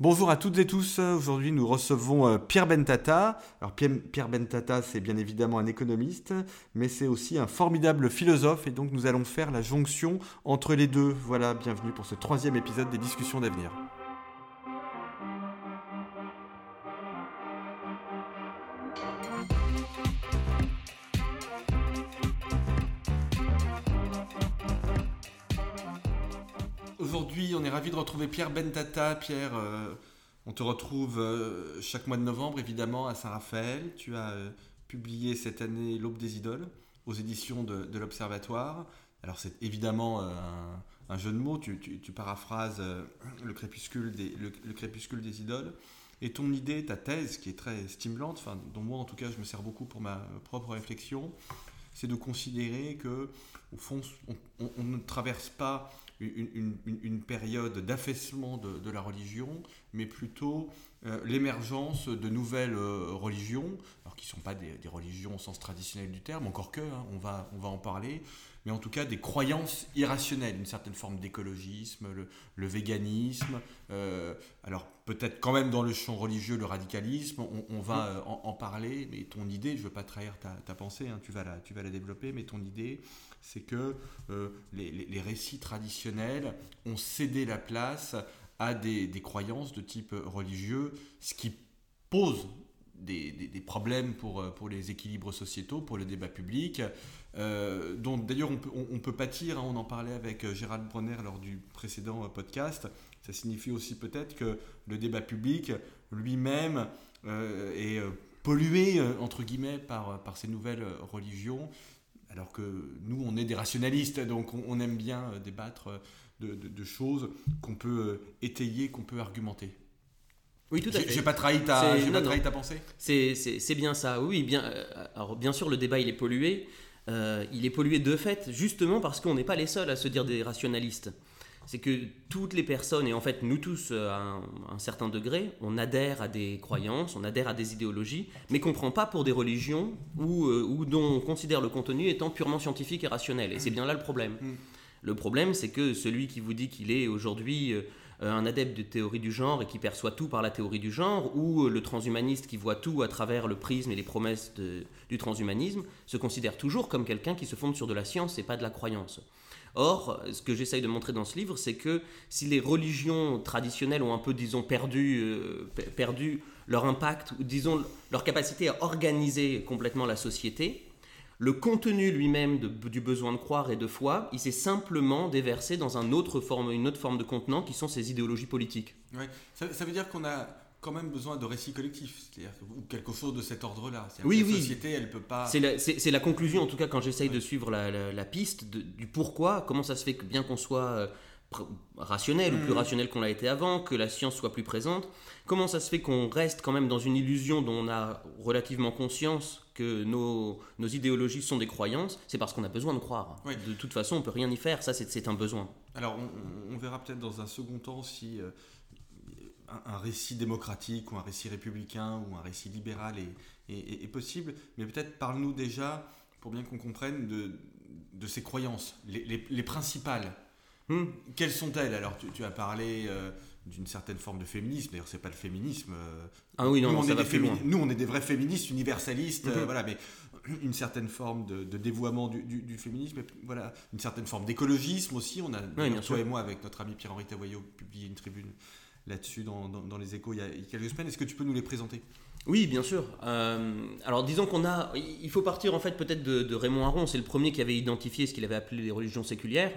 Bonjour à toutes et tous. Aujourd'hui, nous recevons euh, Pierre Bentata. Alors, Pierre Bentata, c'est bien évidemment un économiste, mais c'est aussi un formidable philosophe. Et donc, nous allons faire la jonction entre les deux. Voilà, bienvenue pour ce troisième épisode des discussions d'avenir. Ravi de retrouver Pierre Bentata. Pierre, euh, on te retrouve euh, chaque mois de novembre, évidemment, à Saint-Raphaël. Tu as euh, publié cette année L'Aube des Idoles aux éditions de, l'Observatoire. Alors, c'est évidemment un, jeu de mots. Tu, paraphrases le, crépuscule des, idoles. Et ton idée, ta thèse, qui est très stimulante, dont moi en tout cas je me sers beaucoup pour ma propre réflexion, c'est de considérer que, au fond, on ne traverse pas une, période d'affaissement de, la religion, mais plutôt euh, l'émergence de nouvelles euh, religions, alors qui ne sont pas des, religions au sens traditionnel du terme, encore que, hein, on, va, on va en parler, mais en tout cas des croyances irrationnelles, une certaine forme d'écologisme, le, véganisme, euh, alors peut-être quand même dans le champ religieux, le radicalisme, on, va en, parler, mais ton idée, je ne veux pas trahir ta, pensée, hein, tu, vas la, tu vas la développer, mais ton idée, c'est que les, récits traditionnels ont cédé la place à des, croyances de type religieux, ce qui pose des, problèmes pour, pour les équilibres sociétaux, pour le débat public, euh, dont d'ailleurs on peut, on, peut pâtir, hein, on en parlait avec euh, Gérald Bronner lors du précédent euh, podcast, ça signifie aussi peut-être que le débat public lui-même est pollué, entre guillemets, par, par ces nouvelles religions, alors que nous, on est des rationalistes, donc on, aime bien débattre de, choses qu'on peut étayer, qu'on peut argumenter. Oui, tout à fait. J'ai pas trahi ta, pas trahi ta pensée? C'est bien ça, oui. Bien, alors, bien sûr, le débat, il est pollué. Euh, il est pollué de fait, justement parce qu'on n'est pas les seuls à se dire des rationalistes. C'est que toutes les personnes, et en fait nous tous euh, à un, certain degré, on adhère à des croyances, on adhère à des idéologies, mais qu'on ne prend pas pour des religions ou, euh, dont on considère le contenu étant purement scientifique et rationnel. Et c'est bien là le problème. Mm. Le problème, c'est que celui qui vous dit qu'il est aujourd'hui un adepte de théorie du genre et qui perçoit tout par la théorie du genre, ou euh, le transhumaniste qui voit tout à travers le prisme et les promesses du transhumanisme, se considère toujours comme quelqu'un qui se fonde sur de la science et pas de la croyance. Or, ce que j'essaye de montrer dans ce livre, c'est que si les religions traditionnelles ont un peu, disons, perdu, euh, perdu leur impact, ou disons, leur capacité à organiser complètement la société, le contenu lui-même du besoin de croire et de foi, il s'est simplement déversé dans un autre forme, une autre forme de contenant qui sont ces idéologies politiques. Ça, veut dire qu'on a quand même besoin de récits collectifs, c'est-à-dire quelque chose de cet ordre-là. Oui, oui. La société, elle peut pas. C'est la, la, conclusion, en tout cas, quand j'essaye de suivre la, piste du pourquoi, comment ça se fait que bien qu'on soit euh, rationnel ou plus mm. rationnel qu'on l'a été avant, que la science soit plus présente, comment ça se fait qu'on reste quand même dans une illusion dont on a relativement conscience que nos, nos idéologies sont des croyances, c'est parce qu'on a besoin de croire. De toute façon, on peut rien y faire, ça c'est un besoin. Alors on, verra peut-être dans un second temps si euh, un, récit démocratique ou un récit républicain ou un récit libéral est, est, possible, mais peut-être parle-nous déjà, pour bien qu'on comprenne, de, de, ces croyances, les, les, principales. Hmm. Quelles sont-elles? Alors tu, as parlé... Euh, d'une certaine forme de féminisme. D'ailleurs, c'est pas le féminisme. Euh, ah oui, non, nous, on est des nous, on est des vrais féministes, universalistes, euh, mhm. voilà, mais une certaine forme de, dévoiement du, du, féminisme, voilà, une certaine forme d'écologisme aussi. On a, toi et moi, avec notre ami Pierre-Henri Tavoyot, publié une tribune là-dessus dans, dans, les échos il y, a, quelques semaines. Est-ce que tu peux nous les présenter? Oui, bien sûr. Euh, alors disons qu'on a, il faut partir en fait peut-être de, Raymond Aron. C'est le premier qui avait identifié ce qu'il avait appelé les religions séculières.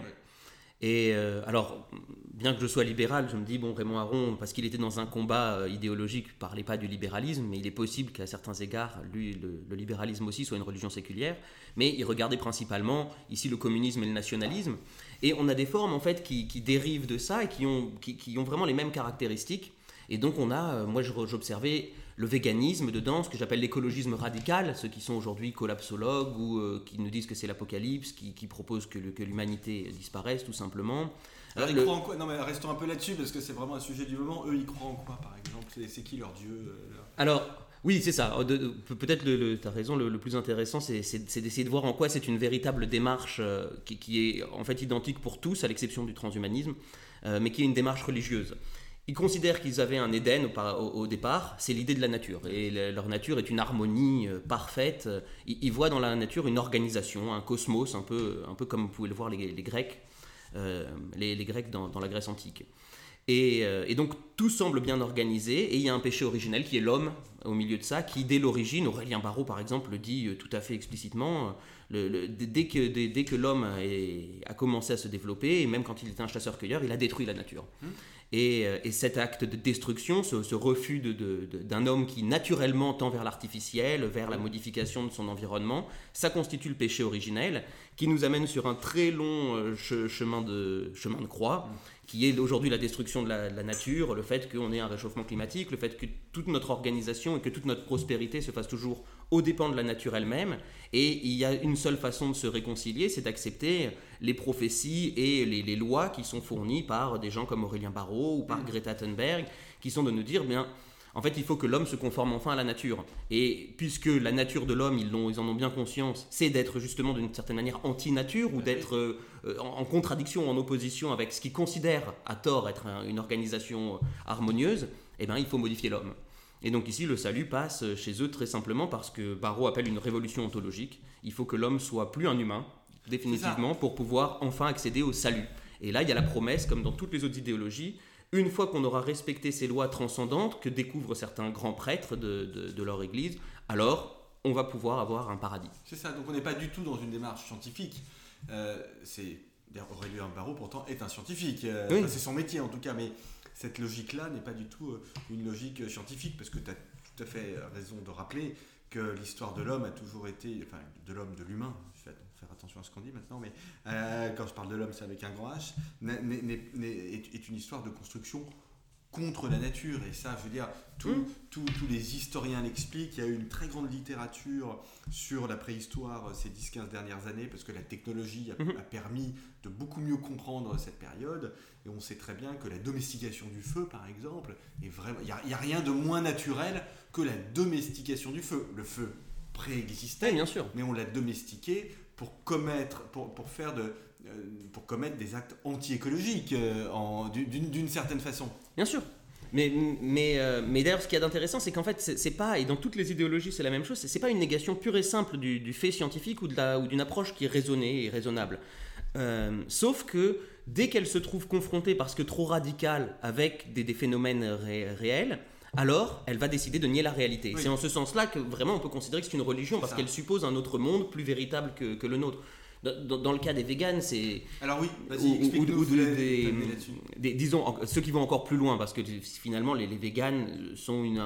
Et alors, bien que je sois libéral, je me dis, bon, Raymond Aron, parce qu'il était dans un combat euh, idéologique, parlait pas du libéralisme, mais il est possible qu'à certains égards, lui, le, libéralisme aussi soit une religion séculière, mais il regardait principalement ici le communisme et le nationalisme. Et on a des formes, en fait, qui, dérivent de ça et qui ont, qui, ont vraiment les mêmes caractéristiques. Et donc, on a, euh, moi, j'observais le véganisme dedans, ce que j'appelle l'écologisme radical, ceux qui sont aujourd'hui collapsologues ou euh, qui nous disent que c'est l'apocalypse, qui, qui, proposent que l'humanité disparaisse tout simplement. Alors, ils croient en quoi? Non, mais restons un peu là-dessus parce que c'est vraiment un sujet du moment. Eux, ils croient en quoi, par exemple? C'est qui leur dieu euh, Alors, oui, c'est ça. Peut-être, tu as raison, le, plus intéressant, c'est d'essayer de voir en quoi c'est une véritable démarche euh, qui, est en fait identique pour tous, à l'exception du transhumanisme, euh, mais qui est une démarche religieuse. Ils considèrent qu'ils avaient un Éden au, départ, c'est l'idée de la nature. Et leur nature est une harmonie euh, parfaite. Ils, voient dans la nature une organisation, un cosmos, un peu, un peu comme vous pouvez le voir les, Grecs, euh, les, Grecs dans, la Grèce antique. Euh, et, donc tout semble bien organisé, et il y a un péché originel qui est l'homme au milieu de ça, qui dès l'origine, Aurélien Barraud par exemple le dit tout à fait explicitement, dès que, dès, que l'homme a, commencé à se développer, et même quand il était un chasseur-cueilleur, il a détruit la nature. Mmh. Euh, et, cet acte de destruction, ce, refus d'un homme qui naturellement tend vers l'artificiel, vers la modification de son environnement, ça constitue le péché originel qui nous amène sur un très long euh, chemin, de, chemin de croix, qui est aujourd'hui la destruction de la, nature, le fait qu'on ait un réchauffement climatique, le fait que toute notre organisation et que toute notre prospérité se fasse toujours aux dépens de la nature elle-même. Et il y a une seule façon de se réconcilier, c'est d'accepter les prophéties et les, lois qui sont fournies par des gens comme Aurélien Barraud ou par mm. Greta Thunberg, qui sont de nous dire, bien, en fait, il faut que l'homme se conforme enfin à la nature. Et puisque la nature de l'homme, ils, ils, en ont bien conscience, c'est d'être justement d'une certaine manière anti-nature ou d'être euh, en, contradiction, en opposition avec ce qu'ils considèrent à tort être une organisation harmonieuse, eh bien, il faut modifier l'homme. Et donc ici, le salut passe chez eux très simplement parce que Barreau appelle une révolution ontologique. Il faut que l'homme soit plus un humain, définitivement, pour pouvoir enfin accéder au salut. Et là, il y a la promesse, comme dans toutes les autres idéologies, une fois qu'on aura respecté ces lois transcendantes que découvrent certains grands prêtres de, leur Église, alors on va pouvoir avoir un paradis. C'est ça, donc on n'est pas du tout dans une démarche scientifique. Euh, c'est Aurélien Barreau pourtant est un scientifique, euh, c'est son métier en tout cas, mais cette logique-là n'est pas du tout euh, une logique scientifique, parce que tu as tout à fait raison de rappeler que l'histoire de l'homme a toujours été, enfin de l'homme, de l'humain, faire attention à ce qu'on dit maintenant, mais euh, quand je parle de l'homme, c'est avec un grand H, est, une histoire de construction contre la nature. Et ça, je veux dire, mmh. tous les historiens l'expliquent. Il y a eu une très grande littérature sur la préhistoire euh, ces 10-15 dernières années, parce que la technologie a, mmh. permis de beaucoup mieux comprendre cette période. Et on sait très bien que la domestication du feu, par exemple, est vraiment. Il n'y a, rien de moins naturel que la domestication du feu. Le feu préexistait, bien sûr. mais on l'a domestiqué pour commettre, pour, pour faire de, euh, pour commettre des actes anti-écologiques euh, d'une certaine façon. Bien sûr. Mais, mais, euh, mais d'ailleurs, ce qu'il y a d'intéressant, c'est qu'en fait, c'est pas, et dans toutes les idéologies, c'est la même chose, c'est pas une négation pure et simple du, fait scientifique ou d'une approche qui est raisonnée et raisonnable. sauf que dès qu'elle se trouve confrontée, parce que trop radicale, avec des, des phénomènes réels, alors elle va décider de nier la réalité. C'est en ce sens-là que vraiment on peut considérer que c'est une religion, parce qu'elle suppose un autre monde plus véritable que, le nôtre. Dans, le cas des véganes, c'est. Alors oui, vas-y, explique-nous des, disons, ceux qui vont encore plus loin, parce que finalement, les, les véganes sont une,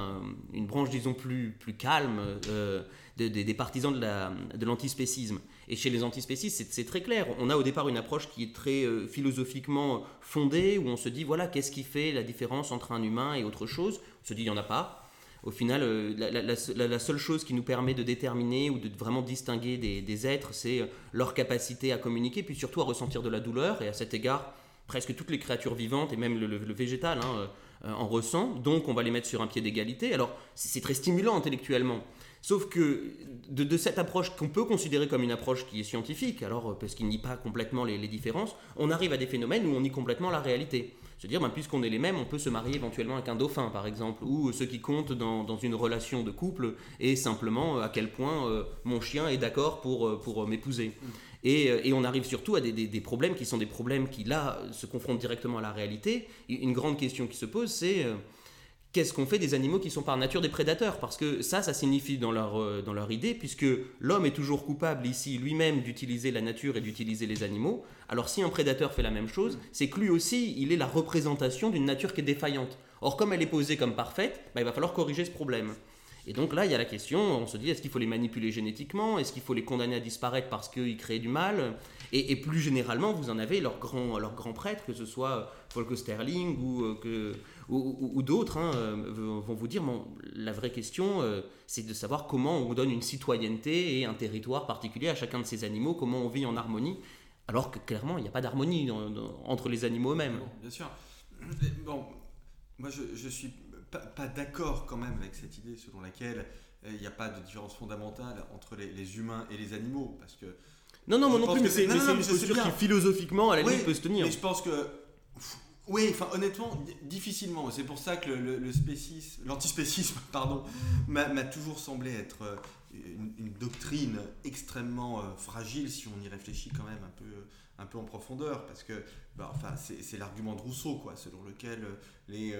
une, branche, disons, plus, plus calme euh, des partisans de l'antispécisme. Et chez les antispécistes, c'est très clair. On a au départ une approche qui est très euh, philosophiquement fondée, où on se dit, voilà, qu'est-ce qui fait la différence entre un humain et autre chose? On se dit, il n'y en a pas. Au final, euh, la, seule chose qui nous permet de déterminer ou de vraiment distinguer des, êtres, c'est euh, leur capacité à communiquer, puis surtout à ressentir de la douleur. Et à cet égard, presque toutes les créatures vivantes, et même le, végétal, hein, en ressent. Donc on va les mettre sur un pied d'égalité. Alors c'est très stimulant intellectuellement. Sauf que de, cette approche qu'on peut considérer comme une approche qui est scientifique, alors euh, parce qu'il nie pas complètement les, différences, on arrive à des phénomènes où on nie complètement la réalité. Se dire, ben, puisqu'on est les mêmes, on peut se marier éventuellement avec un dauphin, par exemple, ou ce qui compte dans, une relation de couple est simplement euh, à quel point euh, mon chien est d'accord pour, pour m'épouser. Et, on arrive surtout à des, des, problèmes qui sont des problèmes qui, là, se confrontent directement à la réalité. Une grande question qui se pose, c'est qu'est-ce qu'on fait des animaux qui sont par nature des prédateurs? Parce que ça, ça signifie dans leur, euh, dans leur idée, puisque l'homme est toujours coupable ici lui-même d'utiliser la nature et d'utiliser les animaux, alors si un prédateur fait la même chose, c'est que lui aussi, il est la représentation d'une nature qui est défaillante. Or, comme elle est posée comme parfaite, bah, il va falloir corriger ce problème. Et donc là, il y a la question, on se dit, est-ce qu'il faut les manipuler génétiquement? Est-ce qu'il faut les condamner à disparaître parce qu'ils créent du mal? Et, plus généralement, vous en avez leurs grands, leurs grands prêtres, que ce soit Volker Sterling ou, euh, que, ou, d'autres hein, euh, vont vous dire bon, la vraie question, euh, c'est de savoir comment on donne une citoyenneté et un territoire particulier à chacun de ces animaux, comment on vit en harmonie, alors que clairement, il n'y a pas d'harmonie entre les animaux eux-mêmes. Bien sûr. Bon, moi, je suis pas, d'accord quand même avec cette idée selon laquelle euh, il n'y a pas de différence fondamentale entre les, humains et les animaux, parce que non, non, moi non plus, mais c'est une posture qui philosophiquement, à la limite, peut se tenir. Mais je pense que Oui, enfin honnêtement, difficilement. C'est pour ça que le, le spécisme, l'antispécisme, pardon, m'a toujours semblé être euh, une, doctrine extrêmement euh, fragile si on y réfléchit quand même un peu, un peu en profondeur, parce que bah, enfin, c'est l'argument de Rousseau, quoi, selon lequel les,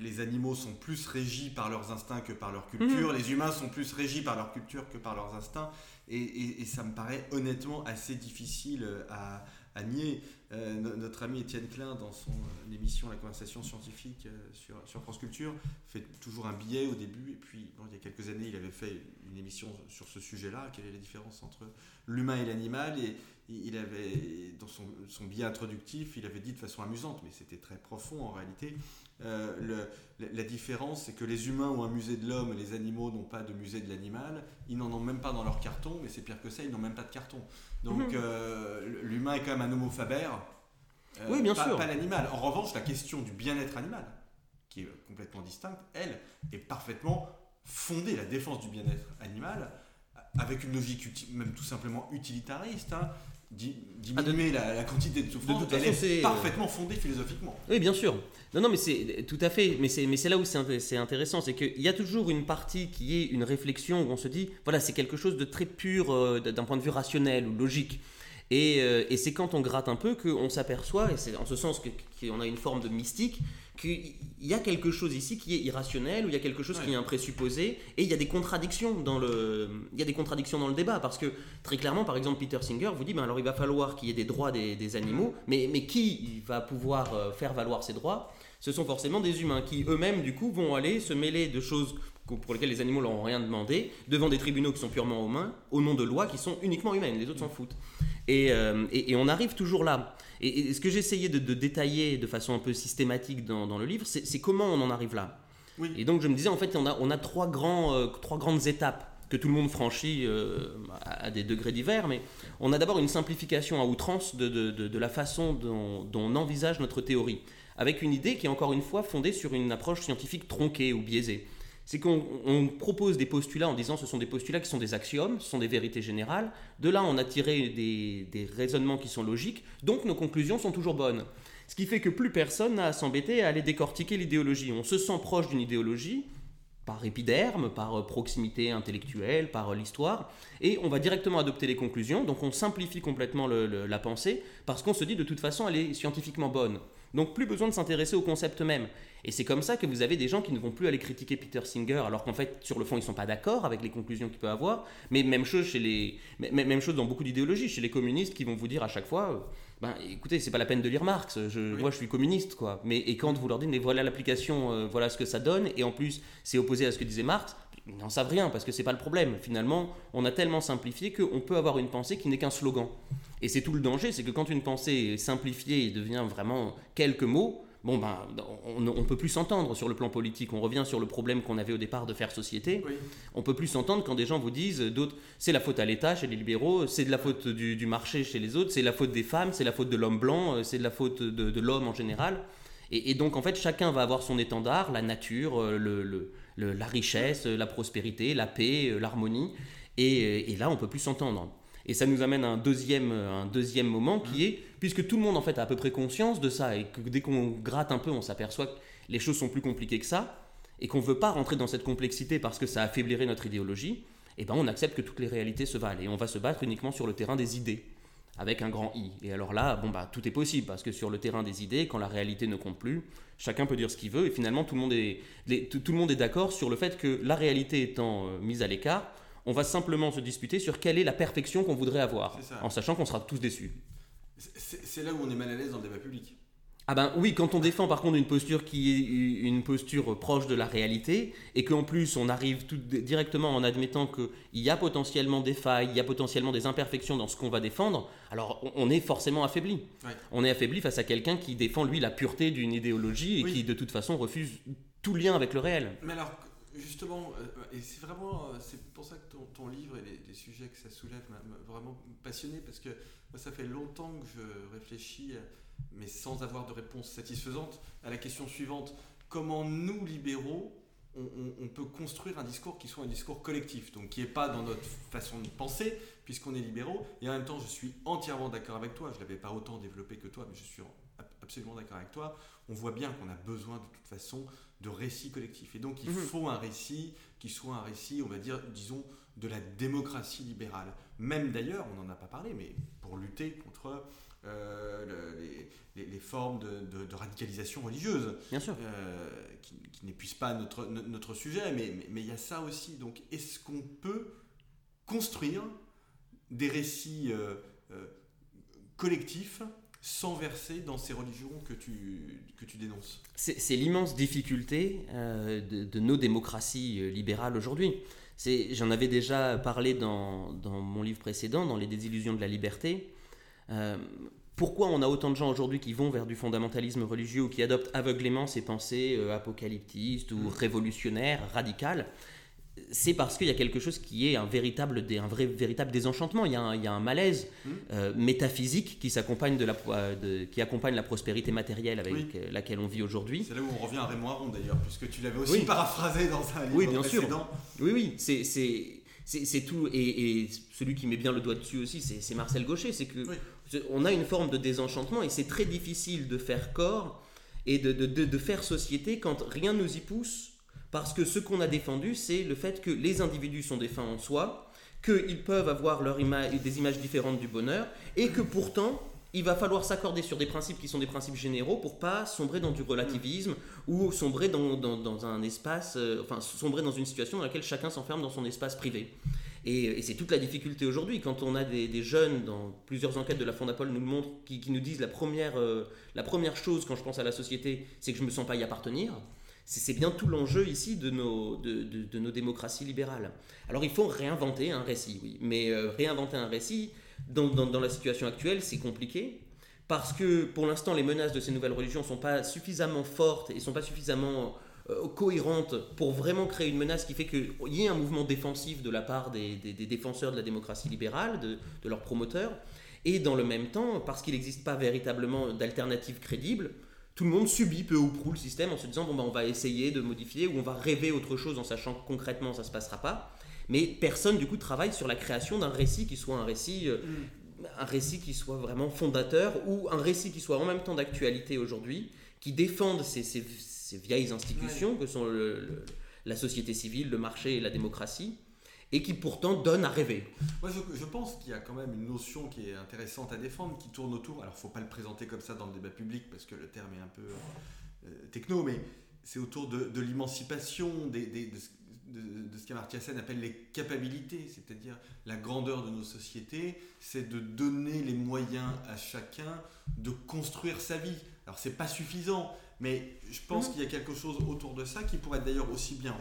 les animaux sont plus régis par leurs instincts que par leur culture, mhm. les humains sont plus régis par leur culture que par leurs instincts, et, et ça me paraît honnêtement assez difficile à, à nier. Euh, notre ami Étienne Klein, dans son euh, émission La conversation scientifique euh, sur, sur, France Culture, fait toujours un billet au début. Et puis, il y a quelques années, il avait fait une émission sur ce sujet-là quelle est la différence entre l'humain et l'animal? Et il avait, dans son, son, billet introductif, il avait dit de façon amusante, mais c'était très profond en réalité. le, la différence, c'est que les humains ont un musée de l'homme, les animaux n'ont pas de musée de l'animal. Ils n'en ont même pas dans leur carton, mais c'est pire que ça, ils n'ont même pas de carton. Donc mhm. l'humain est quand même un homo faber. Euh, oui, bien pas, sûr. Pas l'animal. En revanche, la question du bien-être animal, qui est complètement distincte, elle, est parfaitement fondée. La défense du bien-être animal, avec une logique même tout simplement utilitariste. Hein, diminuer la, quantité de souffrance, de toute façon, c'est euh, parfaitement fondée philosophiquement. Oui, bien sûr. Non, non, mais c'est tout à fait. Mais c'est, mais c'est là où c'est, intéressant, c'est qu'il y a toujours une partie qui est une réflexion où on se dit, voilà, c'est quelque chose de très pur euh, d'un point de vue rationnel ou logique. Euh, et, c'est quand on gratte un peu qu'on s'aperçoit, et c'est en ce sens qu'on a une forme de mystique, qu'il y a quelque chose ici qui est irrationnel, ou il y a quelque chose qui est un présupposé, et il y a des contradictions dans le, il y a des contradictions dans le débat, parce que très clairement, par exemple, Peter Singer vous dit, ben alors il va falloir qu'il y ait des droits des, animaux, mais, mais qui va pouvoir euh, faire valoir ces droits? Ce sont forcément des humains qui eux-mêmes, du coup, vont aller se mêler de choses pour lesquelles les animaux n'ont rien demandé, devant des tribunaux qui sont purement humains, au nom de lois qui sont uniquement humaines, les autres s'en foutent. Euh, et, et, on arrive toujours là. Et, ce que j'essayais de, de, détailler de façon un peu systématique dans, dans le livre, c'est comment on en arrive là. Et donc je me disais, en fait, on a, on a trois, grands, euh, trois grandes étapes que tout le monde franchit euh, à des degrés divers, mais on a d'abord une simplification à outrance de, de, de la façon dont, dont, on envisage notre théorie, avec une idée qui est encore une fois fondée sur une approche scientifique tronquée ou biaisée c'est qu'on propose des postulats en disant ce sont des postulats qui sont des axiomes, ce sont des vérités générales. De là, on a tiré des, raisonnements qui sont logiques, donc nos conclusions sont toujours bonnes. Ce qui fait que plus personne n'a à s'embêter à aller décortiquer l'idéologie. On se sent proche d'une idéologie, par épiderme, par proximité intellectuelle, par l'histoire, et on va directement adopter les conclusions, donc on simplifie complètement la pensée, parce qu'on se dit de toute façon elle est scientifiquement bonne. Donc plus besoin de s'intéresser au concept même. Et c'est comme ça que vous avez des gens qui ne vont plus aller critiquer Peter Singer, alors qu'en fait, sur le fond, ils ne sont pas d'accord avec les conclusions qu'il peut avoir. Mais même chose, chez les, même chose dans beaucoup d'idéologies, chez les communistes qui vont vous dire à chaque fois, euh, ben, écoutez, c'est pas la peine de lire Marx, je, moi je suis communiste, quoi. Mais, et quand vous leur dites, mais voilà l'application, euh, voilà ce que ça donne, et en plus, c'est opposé à ce que disait Marx, ils n'en savent rien, parce que c'est pas le problème. Finalement, on a tellement simplifié qu'on peut avoir une pensée qui n'est qu'un slogan. Et c'est tout le danger, c'est que quand une pensée est simplifiée et devient vraiment quelques mots, bon ben, on ne peut plus s'entendre sur le plan politique. On revient sur le problème qu'on avait au départ de faire société. On peut plus s'entendre quand des gens vous disent d'autres, c'est la faute à l'État chez les libéraux, c'est de la faute du, marché chez les autres, c'est la faute des femmes, c'est la faute de l'homme blanc, c'est de la faute de, l'homme en général. Et, donc en fait, chacun va avoir son étendard, la nature, euh, le, la richesse, la prospérité, la paix, euh, l'harmonie. Et, et là, on peut plus s'entendre. Et ça nous amène à un deuxième, un deuxième moment qui est, puisque tout le monde en fait a à peu près conscience de ça, et que dès qu'on gratte un peu, on s'aperçoit que les choses sont plus compliquées que ça, et qu'on ne veut pas rentrer dans cette complexité parce que ça affaiblirait notre idéologie, et eh ben on accepte que toutes les réalités se valent, et on va se battre uniquement sur le terrain des idées, avec un grand I. Et alors là, bon bah tout est possible, parce que sur le terrain des idées, quand la réalité ne compte plus, chacun peut dire ce qu'il veut, et finalement tout le monde est, tout le monde est d'accord sur le fait que la réalité étant euh, mise à l'écart, on va simplement se disputer sur quelle est la perfection qu'on voudrait avoir, en sachant qu'on sera tous déçus. C'est là où on est mal à l'aise dans le débat public. Ah ben oui, quand on défend par contre une posture qui est une posture proche de la réalité, et qu'en plus on arrive tout directement en admettant qu'il y a potentiellement des failles, il y a potentiellement des imperfections dans ce qu'on va défendre, alors on est forcément affaibli. On est affaibli face à quelqu'un qui défend lui la pureté d'une idéologie et qui de toute façon refuse tout lien avec le réel. Mais alors, justement, euh, et c'est vraiment, euh, c'est pour ça que ton, livre et les, sujets que ça soulève m'a vraiment passionné parce que moi, ça fait longtemps que je réfléchis, mais sans avoir de réponse satisfaisante, à la question suivante comment nous libéraux on, peut construire un discours qui soit un discours collectif, donc qui n'est pas dans notre façon de penser, puisqu'on est libéraux, et en même temps je suis entièrement d'accord avec toi, je ne l'avais pas autant développé que toi, mais je suis absolument d'accord avec toi. On voit bien qu'on a besoin de toute façon de récits collectifs. Et donc il Mhm. faut un récit qui soit un récit, on va dire, disons, de la démocratie libérale. Même d'ailleurs, on n'en a pas parlé, mais pour lutter contre euh, le- les, les- les formes de, de- de radicalisation religieuse, Bien sûr. euh, qui, qui n'épuisent pas notre, no- notre sujet, mais mais- mais il y a ça aussi. Donc est-ce qu'on peut construire des récits euh, collectifs sans verser dans ces religions que tu, que tu dénonces C'est l'immense difficulté euh, de, de nos démocraties euh, libérales aujourd'hui. C'est- J'en avais déjà parlé dans, dans mon livre précédent, dans Les désillusions de la liberté. Euh, pourquoi on a autant de gens aujourd'hui qui vont vers du fondamentalisme religieux ou qui adoptent aveuglément ces pensées euh, apocalyptistes ou révolutionnaires, radicales? C'est parce qu'il y a quelque chose qui est un véritable, un vrai, véritable désenchantement. Il y a un, il y a un malaise Mm. euh, métaphysique qui, s'accompagne de la, euh, de- qui accompagne la prospérité matérielle avec Oui. laquelle on vit aujourd'hui. C'est là où on revient à Raymond Aron d'ailleurs, puisque tu l'avais aussi Oui. paraphrasé dans un livre Oui, bien sûr. précédent. Oui, oui, c'est, tout. Et, et celui qui met bien le doigt dessus aussi, c'est, c'est Marcel Gaucher. C'est que on a une forme de désenchantement et c'est très difficile de faire corps et de, de, de- de faire société quand rien nous y pousse. Parce que ce qu'on a défendu, c'est le fait que les individus sont des fins en soi, qu'ils peuvent avoir des images différentes du bonheur, et que pourtant, il va falloir s'accorder sur des principes qui sont des principes généraux pour pas sombrer dans du relativisme ou sombrer dans, un espace, euh, enfin sombrer dans une situation dans laquelle chacun s'enferme dans son espace privé. Et, c'est toute la difficulté aujourd'hui quand on a des, jeunes dans plusieurs enquêtes de la Fondapol nous montrent, qui, qui nous disent la première, euh, la première chose quand je pense à la société, c'est que je me sens pas y appartenir. C'est bien tout l'enjeu ici de nos, démocraties libérales. Alors il faut réinventer un récit, oui, mais euh, réinventer un récit dans, la situation actuelle, c'est compliqué. Parce que pour l'instant, les menaces de ces nouvelles religions ne sont pas suffisamment fortes et ne sont pas suffisamment euh, cohérentes pour vraiment créer une menace qui fait qu'il y ait un mouvement défensif de la part des, défenseurs de la démocratie libérale, de leurs promoteurs. Et dans le même temps, parce qu'il n'existe pas véritablement d'alternative crédible, tout le monde subit peu ou prou le système en se disant bon bah on va essayer de modifier ou on va rêver autre chose en sachant que concrètement ça se passera pas. Mais personne du coup travaille sur la création d'un récit qui soit un récit, euh, un récit qui soit vraiment fondateur ou un récit qui soit en même temps d'actualité aujourd'hui, qui défende ces, ces- ces vieilles institutions que sont le- le- la société civile, le marché et la démocratie, et qui pourtant donne à rêver. Moi, je, je pense qu'il y a quand même une notion qui est intéressante à défendre, qui tourne autour. Alors, faut pas le présenter comme ça dans le débat public parce que le terme est un peu euh, techno, mais c'est autour de, de l'émancipation, des, des- de, ce- de- de ce qu'Amartya Sen appelle les capabilités, c'est-à-dire la grandeur de nos sociétés, c'est de donner les moyens à chacun de construire sa vie. Alors, c'est pas suffisant, mais je pense Mhm. qu'il y a quelque chose autour de ça qui pourrait d'ailleurs aussi bien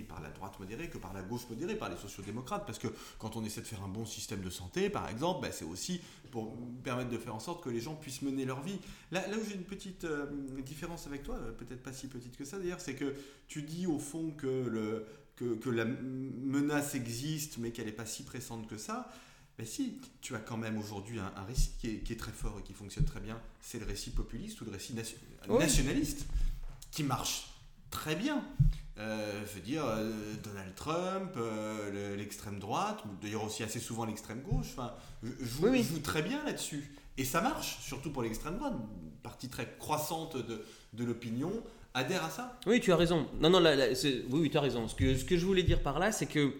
par la droite modérée que par la gauche modérée, par les sociodémocrates, parce que quand on essaie de faire un bon système de santé, par exemple, bah, c'est aussi pour permettre de faire en sorte que les gens puissent mener leur vie. Là, là où j'ai une petite euh, différence avec toi, euh, peut-être pas si petite que ça d'ailleurs, c'est que tu dis au fond que, le, que, que la menace existe, mais qu'elle n'est pas si pressante que ça. Mais si, tu as quand même aujourd'hui un, un récit qui est, qui est très fort et qui fonctionne très bien, c'est le récit populiste ou le récit nation- Oui. nationaliste, qui marche très bien. Euh, je veux dire, euh, Donald Trump, euh, le- l'extrême droite, ou d'ailleurs aussi assez souvent l'extrême gauche, enfin, joue, Oui, oui. joue très bien là-dessus. Et ça marche, surtout pour l'extrême droite, une partie très croissante de, de l'opinion adhère à ça. Oui, tu as raison. Non, non, là, là, c'est- oui, oui, tu as raison. Ce que, ce que je voulais dire par là, c'est que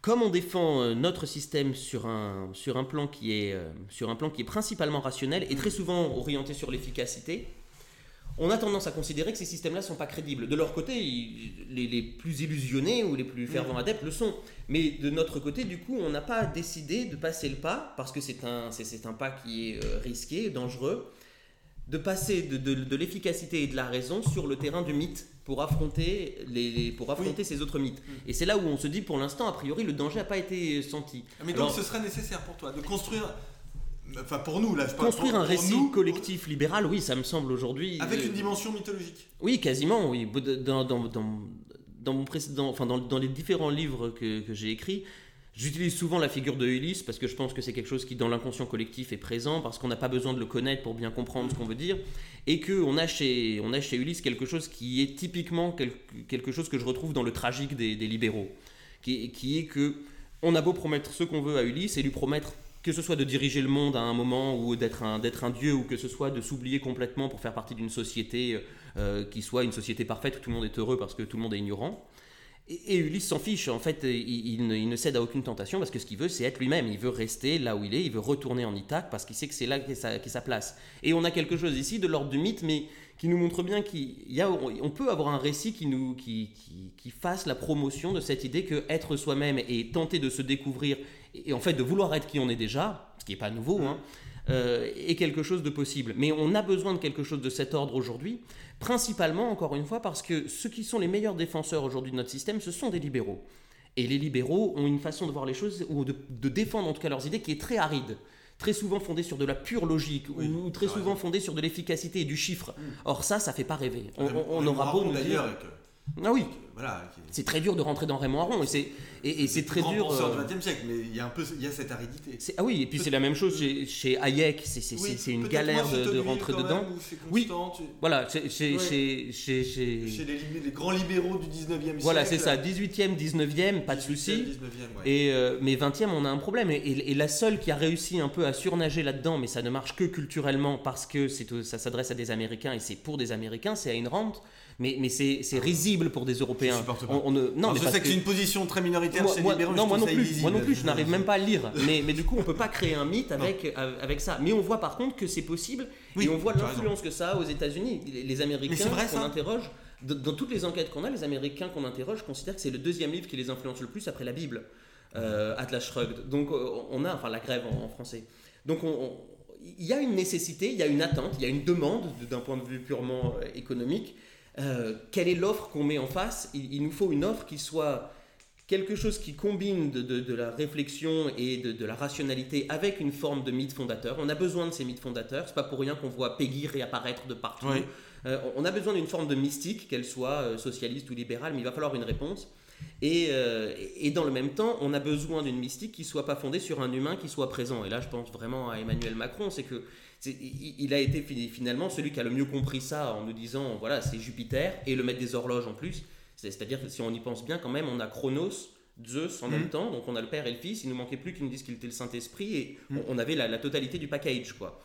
comme on défend notre système sur un, sur un, plan, qui est, sur un plan qui est principalement rationnel et très souvent orienté sur l'efficacité, on a tendance à considérer que ces systèmes-là ne sont pas crédibles. De leur côté, ils- les, les plus illusionnés ou les plus fervents adeptes le sont. Mais de notre côté, du coup, on n'a pas décidé de passer le pas, parce que c'est un, c'est, un pas qui est euh, risqué, dangereux, de passer de, de- de l'efficacité et de la raison sur le terrain du mythe pour affronter, les, les- pour affronter ces autres mythes. Et c'est là où on se dit, pour l'instant, a priori, le danger n'a pas été senti. Mais Alors- donc ce serait nécessaire pour toi de construire, enfin pour nous là, je parle Construire pour- un pour récit nous, collectif libéral, oui, ça me semble aujourd'hui. avec euh, une dimension mythologique. Oui, quasiment, oui. Dans, dans, dans, dans mon précédent, enfin dans, dans les différents livres que, que j'ai écrits, j'utilise souvent la figure de Ulysse parce que je pense que c'est quelque chose qui, dans l'inconscient collectif, est présent, parce qu'on n'a pas besoin de le connaître pour bien comprendre ce qu'on veut dire, et qu'on a, chez, on a chez Ulysse quelque chose qui est typiquement quelque, quelque chose que je retrouve dans le tragique des, des libéraux, qui, qui est que on a beau promettre ce qu'on veut à Ulysse et lui promettre que ce soit de diriger le monde à un moment ou d'être un, un dieu, ou que ce soit de s'oublier complètement pour faire partie d'une société euh, qui soit une société parfaite où tout le monde est heureux parce que tout le monde est ignorant. Et, Ulysse s'en fiche, en fait, il, ne, cède à aucune tentation parce que ce qu'il veut, c'est être lui-même. Il veut rester là où il est, il veut retourner en Ithaque parce qu'il sait que c'est là qu'est sa, sa, place. Et on a quelque chose ici de l'ordre du mythe, mais qui nous montre bien qu'on peut avoir un récit qui, nous, qui, qui, fasse la promotion de cette idée que être soi-même et tenter de se découvrir, et, en fait de vouloir être qui on est déjà, ce qui n'est pas nouveau, hein, euh, est quelque chose de possible. Mais on a besoin de quelque chose de cet ordre aujourd'hui, principalement, encore une fois, parce que ceux qui sont les meilleurs défenseur aujourd'hui de notre système, ce sont des libéraux. Et les libéraux ont une façon de voir les choses, ou de, de défendre en tout cas leurs idées, qui est très aride très souvent fondée sur de la pure logique ou, très souvent fondée sur de l'efficacité et du chiffre. Mm. Or ça, ça fait pas rêver. On, aura beau nous dire. Ah oui. Voilà, C'est très dur de rentrer dans Raymond Aron et c'est et, c'est très dur. Euh... du XXe siècle, mais il y a un peu il y a cette aridité. Ah oui, et puis c'est la même chose chez, chez Hayek. C'est une galère de, de, rentrer dedans. oui. Voilà, chez chez, chez, chez, les, grands libéraux du 19e siècle. Voilà, c'est ça. 18e, 19e, pas de souci. Et euh, mais 20e, on a un problème. Et, et, la seule qui a réussi un peu à surnager là-dedans, mais ça ne marche que culturellement parce que ça s'adresse à des Américains et c'est pour des Américains, c'est Ayn Rand mais, mais c'est risible pour des Européens. On, non, je sais que, c'est une position très minoritaire chez les libéraux. Non, moi non, plus, moi non plus, je n'arrive même pas à lire. Mais, mais du coup, on peut pas créer un mythe avec, avec ça. Mais on voit par contre que c'est possible et on voit l'influence que ça a aux États-Unis. Les, Américains qu'on interroge, dans, toutes les enquêtes qu'on a, les Américains qu'on interroge considèrent que c'est le deuxième livre qui les influence le plus après la Bible, euh, Atlas Shrugged. Donc euh, on a, enfin la grève en, français. Donc il y a une nécessité, il y a une attente, il y a une demande d'un point de vue purement euh, économique euh, quelle est l'offre qu'on met en face? Il, nous faut une offre qui soit quelque chose qui combine de, la réflexion et de, la rationalité avec une forme de mythe fondateur. On a besoin de ces mythes fondateurs. C'est pas pour rien qu'on voit Peggy réapparaître de partout. Euh, on a besoin d'une forme de mystique, qu'elle soit euh, socialiste ou libérale, mais il va falloir une réponse. Et, et, dans le même temps, on a besoin d'une mystique qui soit pas fondée sur un humain qui soit présent. Et là, je pense vraiment à Emmanuel Macron, c'est que il a été finalement celui qui a le mieux compris ça en nous disant voilà, c'est Jupiter et le maître des horloges en plus. C'est-à-dire que si on y pense bien, quand même, on a Chronos, Zeus en même mhm. temps, donc on a le Père et le Fils. Il nous manquait plus qu'ils nous disent qu'il était le Saint-Esprit et mhm. on, avait la, totalité du package, quoi.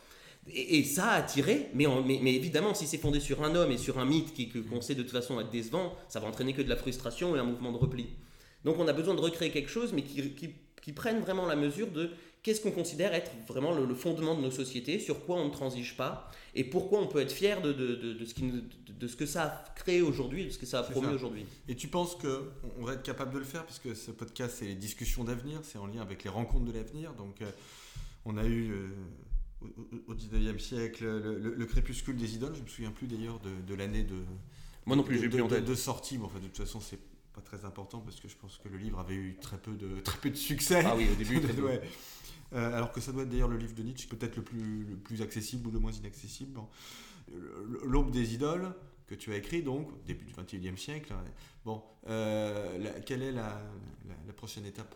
Et, ça a attiré, mais, mais, évidemment, si c'est fondé sur un homme et sur un mythe qui, qu'on sait de toute façon être décevant, ça va entraîner que de la frustration et un mouvement de repli. Donc on a besoin de recréer quelque chose, mais qui, qui, qui prenne vraiment la mesure de qu'est-ce qu'on considère être vraiment le, fondement de nos sociétés, sur quoi on ne transige pas, et pourquoi on peut être fier de, de, de, ce, qui, de ce, que ça a créé aujourd'hui, de ce que ça a promu aujourd'hui. Et tu penses qu'on va être capable de le faire, puisque ce podcast, c'est les discussions d'avenir, c'est en lien avec les rencontres de l'avenir. Donc, euh, on a eu euh, au, 19e siècle le, crépuscule des idoles, je me souviens plus d'ailleurs de, l'année de. Moi non plus, j'ai plus en De sortie, mais enfin, de toute façon, c'est pas très important parce que je pense que le livre avait eu très peu de, très peu de succès. Ah oui, au début, très ouais. Euh, alors que ça doit être d'ailleurs le livre de Nietzsche, peut-être le plus, le plus accessible ou le moins inaccessible. L'aube des idoles, que tu as écrit donc, début du XXIe siècle. Bon, euh, quelle est la, prochaine étape?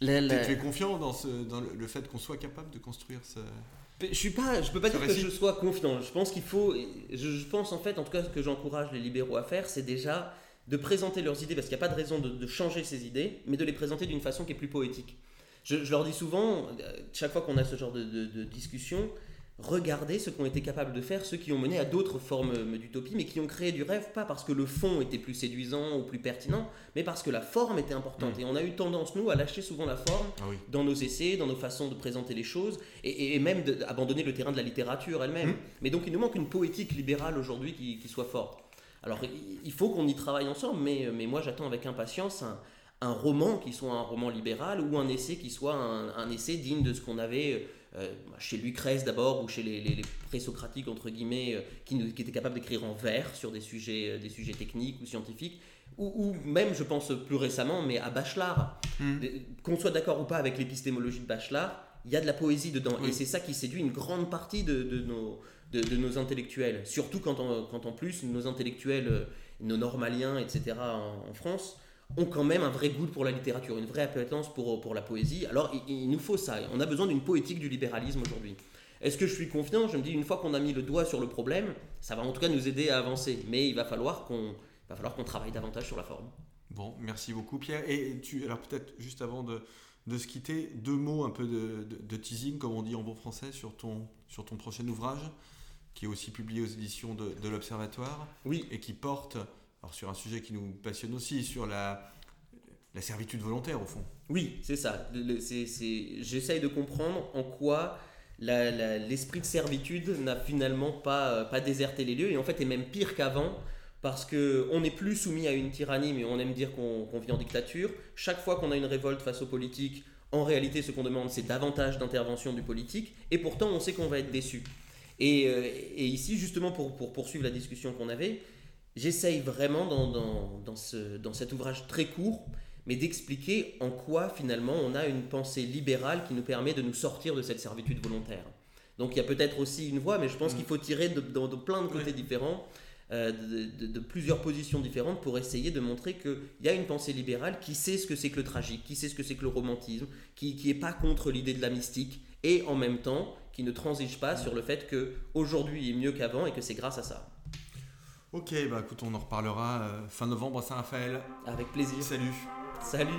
Tu es confiant dans, ce, dans le, fait qu'on soit capable de construire ce... Je suis pas, je peux pas dire que je sois confiant. Je pense qu'il faut, je, pense en fait, en tout cas, ce que j'encourage les libéraux à faire, c'est déjà de présenter leurs idées, parce qu'il n'y a pas de raison de, changer ces idées, mais de les présenter d'une façon qui est plus poétique. Je, leur dis souvent, euh, chaque fois qu'on a ce genre de, discussion, regardez ce qu'ont été capables de faire ceux qui ont mené à d'autres formes euh, d'utopie, mais qui ont créé du rêve, pas parce que le fond était plus séduisant ou plus pertinent, mais parce que la forme était importante. Mm. Et on a eu tendance, nous, à lâcher souvent la forme ah dans nos essais, dans nos façons de présenter les choses, et, même d'abandonner le terrain de la littérature elle-même. Mm. Mais donc il nous manque une poétique libérale aujourd'hui qui, soit forte. Alors il faut qu'on y travaille ensemble, mais, mais moi j'attends avec impatience un, un roman qui soit un roman libéral ou un essai qui soit un, essai digne de ce qu'on avait euh, chez Lucrèce d'abord ou chez les, les, présocratiques entre guillemets euh, qui, qui, étaient capables d'écrire en vers sur des sujets, euh, des sujets techniques ou scientifiques ou, même je pense plus récemment mais à Bachelard. Hmm. qu'on soit d'accord ou pas avec l'épistémologie de Bachelard il y a de la poésie dedans. Et c'est ça qui séduit une grande partie de, de nos, de, nos intellectuels surtout quand, en plus nos intellectuels nos normaliens etc en France ont quand même un vrai goût pour la littérature, une vraie appétence pour, pour la poésie. Alors il, nous faut ça, on a besoin d'une poétique du libéralisme aujourd'hui. Est-ce que je suis confiant? Je me dis, une fois qu'on a mis le doigt sur le problème, ça va en tout cas nous aider à avancer. Mais il va falloir qu'on qu'on travaille davantage sur la forme. Bon, merci beaucoup Pierre. Et alors peut-être juste avant de, de se quitter, deux mots un peu de, teasing, comme on dit en bon français, sur ton, sur ton prochain ouvrage, qui est aussi publié aux éditions de, de l'Observatoire. Oui. Et qui porte, alors sur un sujet qui nous passionne aussi, sur la, la servitude volontaire au fond. Oui, c'est ça. J'essaye de comprendre en quoi l'esprit de servitude n'a finalement pas, pas déserté les lieux et en fait est même pire qu'avant parce qu'on n'est plus soumis à une tyrannie, mais on aime dire qu'on vit en dictature. Chaque fois qu'on a une révolte face aux politiques, en réalité, ce qu'on demande, c'est davantage d'intervention du politique, et pourtant, on sait qu'on va être déçu. Et, euh, ici, justement, pour, poursuivre la discussion qu'on avait, j'essaye vraiment, dans, dans, cet ouvrage très court, mais d'expliquer en quoi, finalement, on a une pensée libérale qui nous permet de nous sortir de cette servitude volontaire. Donc il y a peut-être aussi une voie, mais je pense mm. qu'il faut tirer de, de, plein de côtés différents. Euh, de, plusieurs positions différentes pour essayer de montrer qu'il y a une pensée libérale qui sait ce que c'est que le tragique, qui sait ce que c'est que le romantisme, qui n'est pas contre l'idée de la mystique et en même temps qui ne transige pas sur le fait que aujourd'hui est mieux qu'avant et que c'est grâce à ça. Ok, bah écoute, on en reparlera euh, fin novembre à Saint-Raphaël. Avec plaisir. Salut. Salut.